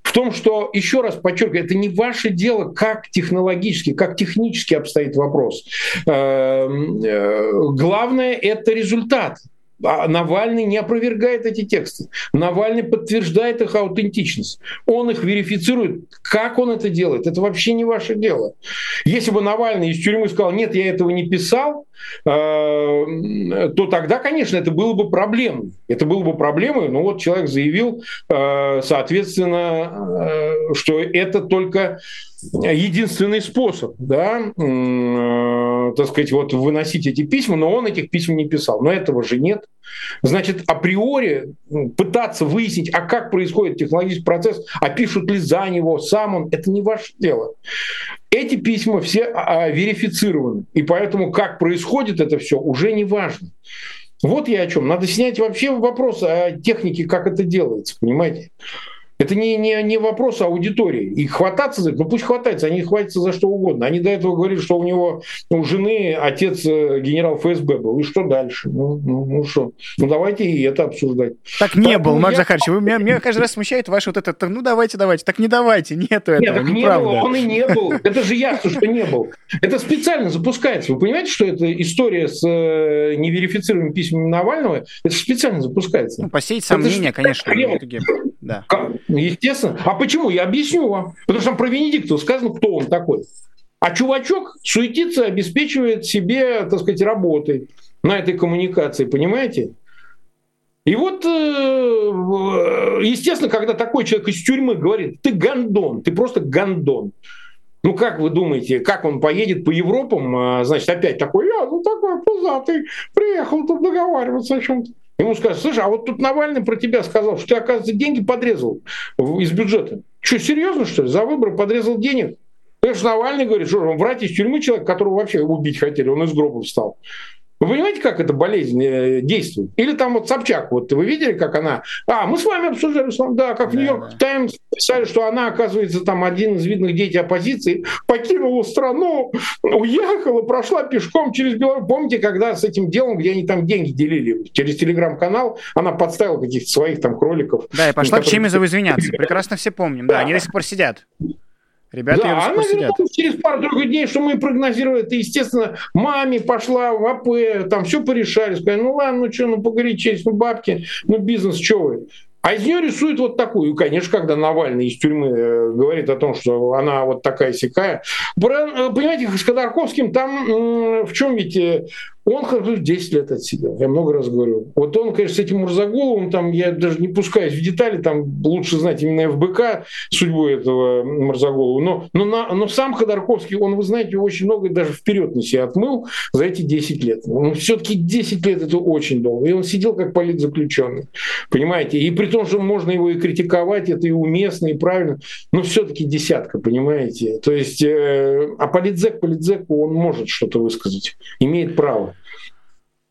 [SPEAKER 3] в том, что, еще раз подчеркиваю, это не ваше дело, как технологически, как технически обстоит вопрос. Эм, э, главное – это результат. А Навальный не опровергает эти тексты. Навальный подтверждает их аутентичность. Он их верифицирует. Как он это делает? Это вообще не ваше дело. Если бы Навальный из тюрьмы сказал, нет, я этого не писал, э, то тогда, конечно, это было бы проблемой. Это было бы проблемой. Но вот человек заявил, э, соответственно, э, что это только единственный способ, да, э, так сказать, вот выносить эти письма, но он этих писем не писал. Но этого же нет. Значит, априори пытаться выяснить, а как происходит технологический процесс, а пишут ли за него, сам он, это не ваше дело. Эти письма все а, а, верифицированы, и поэтому как происходит это все уже не важно. Вот я о чем. Надо снять вообще вопрос о технике, как это делается, понимаете? Это не, не, не вопрос аудитории. И хвататься за это, ну пусть хватается, они хватятся за что угодно. Они до этого говорили, что у него, у жены отец э, генерал ФСБ был. И что дальше? Ну, ну, ну что? Ну давайте и это обсуждать.
[SPEAKER 2] Так не так, был, ну, Макс я... Захарович. Вы, меня, [laughs] меня каждый раз смущает ваше вот это, ну давайте, давайте. Так не давайте, нету этого. Нет, так не
[SPEAKER 3] было, он и не был. Это же ясно, что не был. Это специально запускается. Вы понимаете, что это история с э, неверифицируемыми письмами Навального? Это специально запускается. Ну,
[SPEAKER 2] посеять сомнения, конечно. Да.
[SPEAKER 3] Естественно. А почему? Я объясню вам. Потому что там про Венедиктова сказано, кто он такой. А чувачок суетится, обеспечивает себе, так сказать, работой на этой коммуникации, понимаете? И вот, э, естественно, когда такой человек из тюрьмы говорит, ты гандон, ты просто гандон. Ну, как вы думаете, как он поедет по Европам, а, значит, опять такой, я, ну, такой пузатый, приехал тут договариваться о чем-то. Ему скажут, слушай, а вот тут Навальный про тебя сказал, что ты, оказывается, деньги подрезал из бюджета. Что, серьезно, что ли? За выборы подрезал денег? Что Навальный говорит, что он врать из тюрьмы человек, которого вообще убить хотели, он из гроба встал. Вы понимаете, как это болезнь э, действует? Или там вот Собчак, вот вы видели, как она... А, мы с вами обсуждали, да, как в Нью-Йорк Таймс писали, что она, оказывается, там один из видных деятелей оппозиции, покинула страну, уехала, прошла пешком через Беларусь. Помните, когда с этим делом, где они там деньги делили через телеграм-канал, она подставила каких-то своих там кроликов.
[SPEAKER 2] Да, и пошла которые... к Чемизову извиняться. [laughs] Прекрасно все помним. Да, они до сих пор сидят.
[SPEAKER 3] Ребята да, она вернулась через пару-тройку дней, что мы прогнозировали. Это, естественно, маме пошла в АП, там все порешали. Сказали, ну ладно, ну что, ну погорячись, ну бабки, ну бизнес, что вы. А из нее рисуют вот такую. И, конечно, когда Навальный из тюрьмы э, говорит о том, что она вот такая сякая. Э, понимаете, с Ходорковским там в чем ведь э, Он, как 10 лет отсидел, я много раз говорю. Вот он, конечно, с этим Мурзаголовым, там, я даже не пускаюсь в детали, там лучше знать именно ФБК, судьбу этого Мурзаголова. Но, но, на, но сам Ходорковский, он, вы знаете, очень много даже вперед на себя отмыл за эти 10 лет. Ну, все-таки 10 лет это очень долго. И он сидел как политзаключенный. Понимаете? И при том, что можно его и критиковать, это и уместно, и правильно, но все-таки десятка, понимаете? То есть, э, а политзек политзеку он может что-то высказать, имеет право.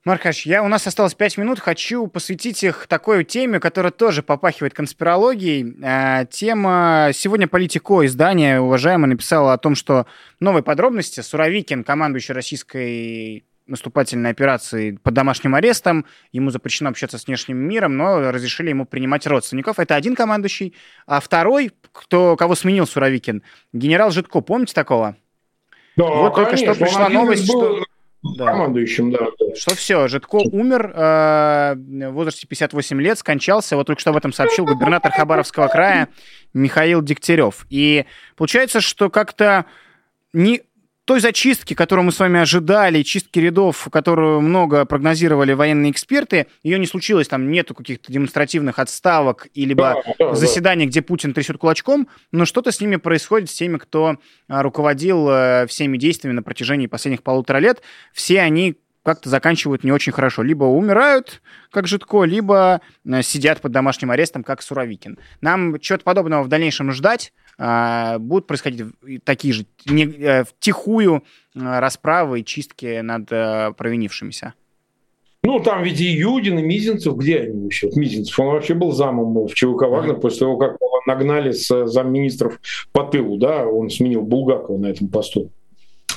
[SPEAKER 2] Маркаш, я, у нас осталось пять минут, хочу посвятить их такой теме, которая тоже попахивает конспирологией. А, тема сегодня «Политико» издание, уважаемое, написало о том, что новые подробности. Суровикин, командующий российской наступательной операции под домашним арестом, ему запрещено общаться с внешним миром, но разрешили ему принимать родственников. Это один командующий. А второй, кто, кого сменил Суровикин, генерал Житко, помните такого?
[SPEAKER 3] Да, вот конечно, только что пришла новость, был... что
[SPEAKER 2] да. командующим, да. Что все, Житко умер э, в возрасте 58 лет, скончался. Вот только что об этом сообщил губернатор Хабаровского края Михаил Дегтярев. И получается, что как-то не той зачистки, которую мы с вами ожидали, чистки рядов, которую много прогнозировали военные эксперты, ее не случилось, там нету каких-то демонстративных отставок или да, да, заседаний, да. где Путин трясет кулачком, но что-то с ними происходит, с теми, кто а, руководил э, всеми действиями на протяжении последних полутора лет. Все они как-то заканчивают не очень хорошо. Либо умирают, как Житко, либо э, сидят под домашним арестом, как Суровикин. Нам чего-то подобного в дальнейшем ждать. А, будут происходить такие же не, э, втихую э, расправы и чистки над провинившимися.
[SPEAKER 3] Ну, там ведь и Юдин, и Мизинцев, где они вообще? Мизинцев, он вообще был замом в ЧВК Вагнер после того, как его нагнали с замминистров по тылу, да, он сменил Булгакова на этом посту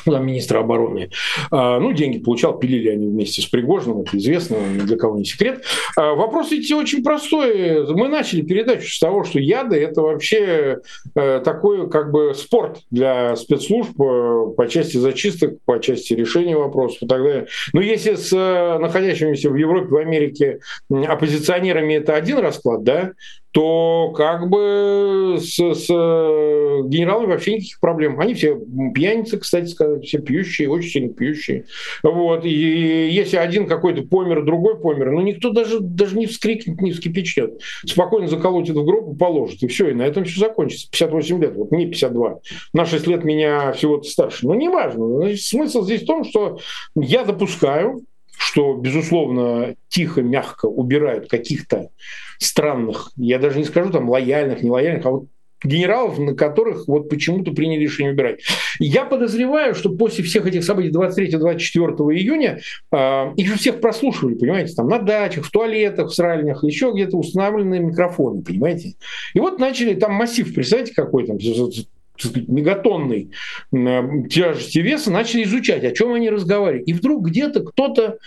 [SPEAKER 3] министра обороны. А, ну, деньги получал, пилили они вместе с Пригожиным, это известно, ни для кого не секрет. А, вопрос ведь очень простой. Мы начали передачу с того, что яды – это вообще э, такой как бы спорт для спецслужб э, по части зачисток, по части решения вопросов и так далее. Но если с э, находящимися в Европе, в Америке оппозиционерами это один расклад, да, то как бы с, с э, генералами вообще никаких проблем. Они все пьяницы, кстати сказать, все пьющие, очень сильно пьющие. Вот. И если один какой-то помер, другой помер, ну никто даже, даже не вскрикнет, не вскипячнет. Спокойно заколотит в гроб и положит. И все, и на этом все закончится. 58 лет, вот мне 52. На 6 лет меня всего-то старше. Но неважно. Значит, смысл здесь в том, что я допускаю, что, безусловно, тихо, мягко убирают каких-то странных, я даже не скажу там лояльных, нелояльных, а вот генералов, на которых вот почему-то приняли решение убирать. Я подозреваю, что после всех этих событий 23-24 июня э, их же всех прослушивали, понимаете, там на дачах, в туалетах, в сральнях, еще где-то установлены микрофоны, понимаете. И вот начали там массив, представьте, какой там, сказать, мегатонной тяжести веса, начали изучать, о чем они разговаривают. И вдруг где-то кто-то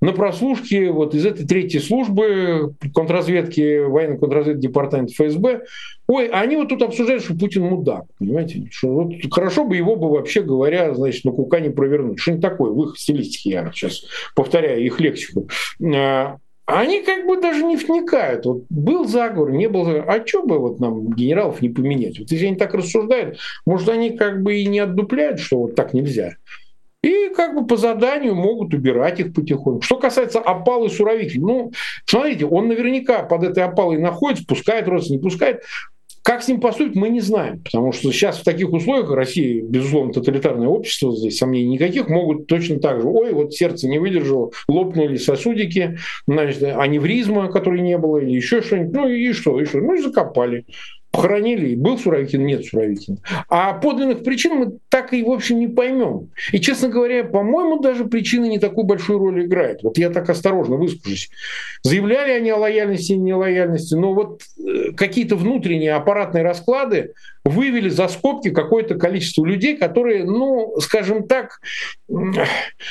[SPEAKER 3] на прослушке вот из этой третьей службы контрразведки, военной контрразведки департамента ФСБ, ой, они вот тут обсуждают, что Путин мудак, понимаете, что вот хорошо бы его бы вообще говоря, значит, на кука не провернуть. Что-нибудь такое, в их стилистике, я сейчас повторяю их лексику. Они как бы даже не вникают. Вот был заговор, не был заговор. А что бы вот нам генералов не поменять? Вот если они так рассуждают, может, они как бы и не отдупляют, что вот так нельзя. И как бы по заданию могут убирать их потихоньку. Что касается опалы Суровикина, ну, смотрите, он наверняка под этой опалой находится, пускает родственник, не пускает. Как с ним поступить, мы не знаем, потому что сейчас в таких условиях Россия, безусловно, тоталитарное общество, здесь сомнений никаких, могут точно так же, ой, вот сердце не выдержало, лопнули сосудики, значит, аневризма, которой не было, или еще что-нибудь, ну и что, и что, ну и закопали похоронили, был Суровикин, нет Суровикина. А подлинных причин мы так и, в общем, не поймем. И, честно говоря, по-моему, даже причины не такую большую роль играют. Вот я так осторожно выскажусь. Заявляли они о лояльности и нелояльности, но вот э, какие-то внутренние аппаратные расклады вывели за скобки какое-то количество людей, которые, ну, скажем так,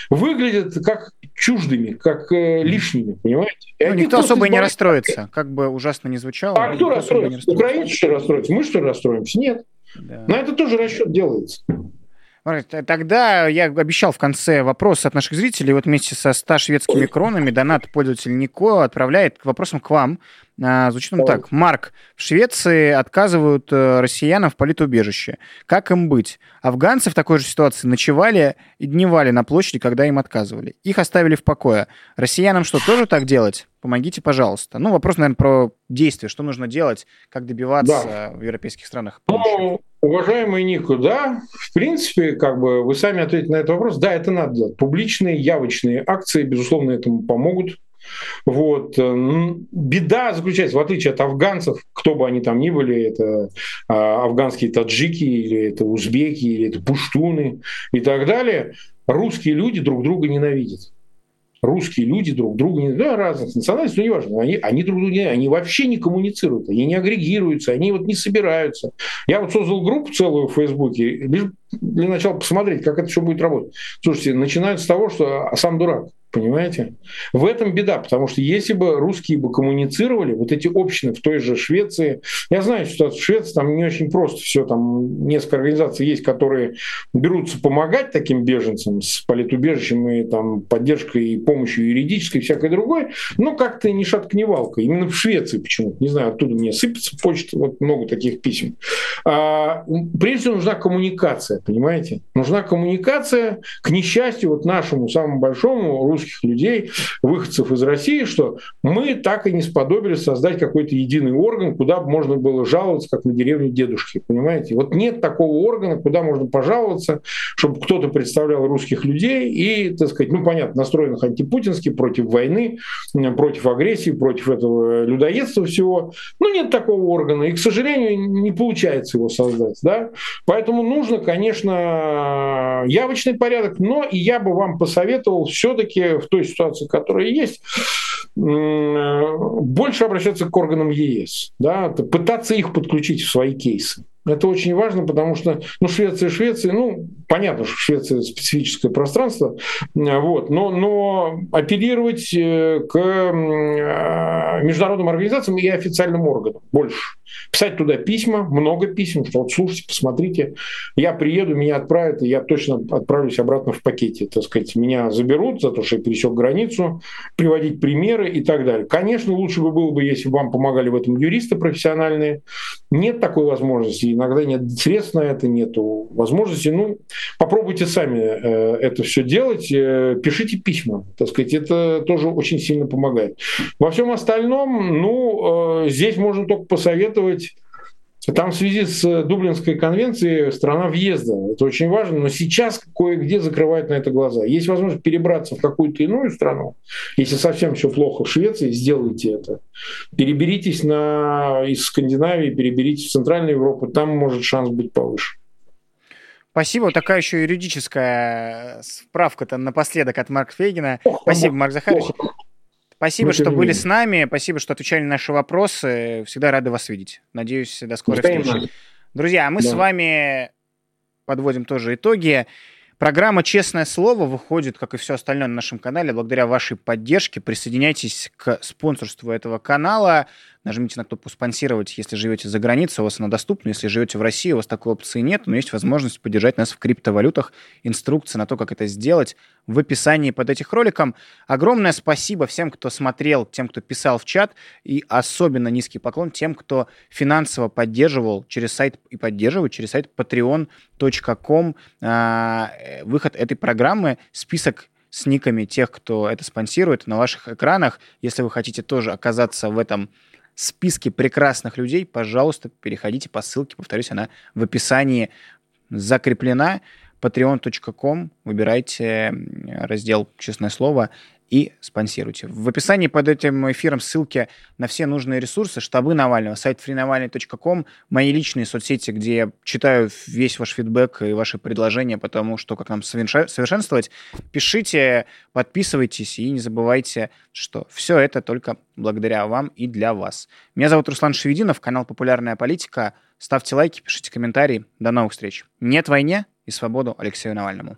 [SPEAKER 3] выглядят как чуждыми, как э, лишними, понимаете?
[SPEAKER 2] Ну, никто особо и не расстроится, как бы ужасно не звучало.
[SPEAKER 3] А кто расстроится? Украинцы что расстроятся? Мы что расстроимся? Нет. Да. На это тоже расчет делается.
[SPEAKER 2] Тогда я обещал в конце вопрос от наших зрителей. Вот вместе со 100 шведскими кронами донат пользователь Нико отправляет к вопросам к вам. А, звучит он так. Марк, в Швеции отказывают э, россиянам в политубежище. Как им быть? Афганцы в такой же ситуации ночевали и дневали на площади, когда им отказывали. Их оставили в покое. Россиянам что, тоже так делать? Помогите, пожалуйста. Ну, вопрос, наверное, про действия. Что нужно делать, как добиваться да. в европейских странах?
[SPEAKER 3] Ну, уважаемый Нику, да, в принципе, как бы вы сами ответите на этот вопрос. Да, это надо делать. Публичные, явочные акции, безусловно, этому помогут. Вот. Беда заключается, в отличие от афганцев, кто бы они там ни были, это а, афганские таджики, или это узбеки, или это пуштуны и так далее, русские люди друг друга ненавидят русские люди друг друга, не, да, разных национальностей, ну неважно, они, они друг друга не, они вообще не коммуницируют, они не агрегируются, они вот не собираются. Я вот создал группу целую в Фейсбуке, лишь для начала посмотреть, как это все будет работать. Слушайте, начинают с того, что сам дурак. Понимаете? В этом беда, потому что если бы русские бы коммуницировали, вот эти общины в той же Швеции, я знаю что в Швеции там не очень просто все, там несколько организаций есть, которые берутся помогать таким беженцам с политубежищем и там поддержкой и помощью юридической и всякой другой, но как-то ни шатка, ни валка. Именно в Швеции почему-то, не знаю, оттуда мне сыпется почта, вот много таких писем. А, прежде всего нужна коммуникация, понимаете? Нужна коммуникация, к несчастью, вот нашему самому большому русских людей, выходцев из России, что мы так и не сподобились создать какой-то единый орган, куда можно было жаловаться, как на деревню дедушки, понимаете? Вот нет такого органа, куда можно пожаловаться, чтобы кто-то представлял русских людей и, так сказать, ну, понятно, настроенных антипутински, против войны, против агрессии, против этого людоедства всего. Ну, нет такого органа, и, к сожалению, не получается его создать, да? Поэтому нужно, конечно, явочный порядок, но и я бы вам посоветовал все-таки в той ситуации, которая есть, больше обращаться к органам ЕС, да, пытаться их подключить в свои кейсы. Это очень важно, потому что ну, Швеция, Швеция, ну, понятно, что Швеция специфическое пространство, вот, но, но апеллировать э, к э, международным организациям и официальным органам больше. Писать туда письма, много писем, что вот слушайте, посмотрите, я приеду, меня отправят, и я точно отправлюсь обратно в пакете, так сказать, меня заберут за то, что я пересек границу, приводить примеры и так далее. Конечно, лучше бы было бы, если бы вам помогали в этом юристы профессиональные. Нет такой возможности иногда нет средств на это, нет возможности. Ну, попробуйте сами э, это все делать, э, пишите письма, так сказать, это тоже очень сильно помогает. Во всем остальном, ну, э, здесь можно только посоветовать там в связи с Дублинской конвенцией страна въезда. Это очень важно, но сейчас кое-где закрывают на это глаза. Есть возможность перебраться в какую-то иную страну. Если совсем все плохо в Швеции, сделайте это. Переберитесь на... из Скандинавии, переберитесь в Центральную Европу, там может шанс быть повыше.
[SPEAKER 2] Спасибо. Такая еще юридическая справка-то напоследок от Марка Фейгина. Спасибо, Марк Захарович. Спасибо, что были с нами. Спасибо, что отвечали на наши вопросы. Всегда рады вас видеть. Надеюсь, до скорой встречи. Друзья, а мы да. с вами подводим тоже итоги. Программа «Честное слово» выходит, как и все остальное на нашем канале, благодаря вашей поддержке. Присоединяйтесь к спонсорству этого канала. Нажмите на кнопку «Спонсировать», если живете за границей, у вас она доступна. Если живете в России, у вас такой опции нет, но есть возможность поддержать нас в криптовалютах. Инструкция на то, как это сделать, в описании под этим роликом. Огромное спасибо всем, кто смотрел, тем, кто писал в чат, и особенно низкий поклон тем, кто финансово поддерживал через сайт и поддерживает через сайт patreon.com а, выход этой программы. Список с никами тех, кто это спонсирует, на ваших экранах. Если вы хотите тоже оказаться в этом списке прекрасных людей, пожалуйста, переходите по ссылке, повторюсь, она в описании закреплена. patreon.com, выбирайте раздел «Честное слово», и спонсируйте. В описании под этим эфиром ссылки на все нужные ресурсы, штабы Навального, сайт freenavalny.com, мои личные соцсети, где я читаю весь ваш фидбэк и ваши предложения по тому, что как нам совершенствовать. Пишите, подписывайтесь и не забывайте, что все это только благодаря вам и для вас. Меня зовут Руслан Шевединов, канал «Популярная политика». Ставьте лайки, пишите комментарии. До новых встреч. Нет войне и свободу Алексею Навальному.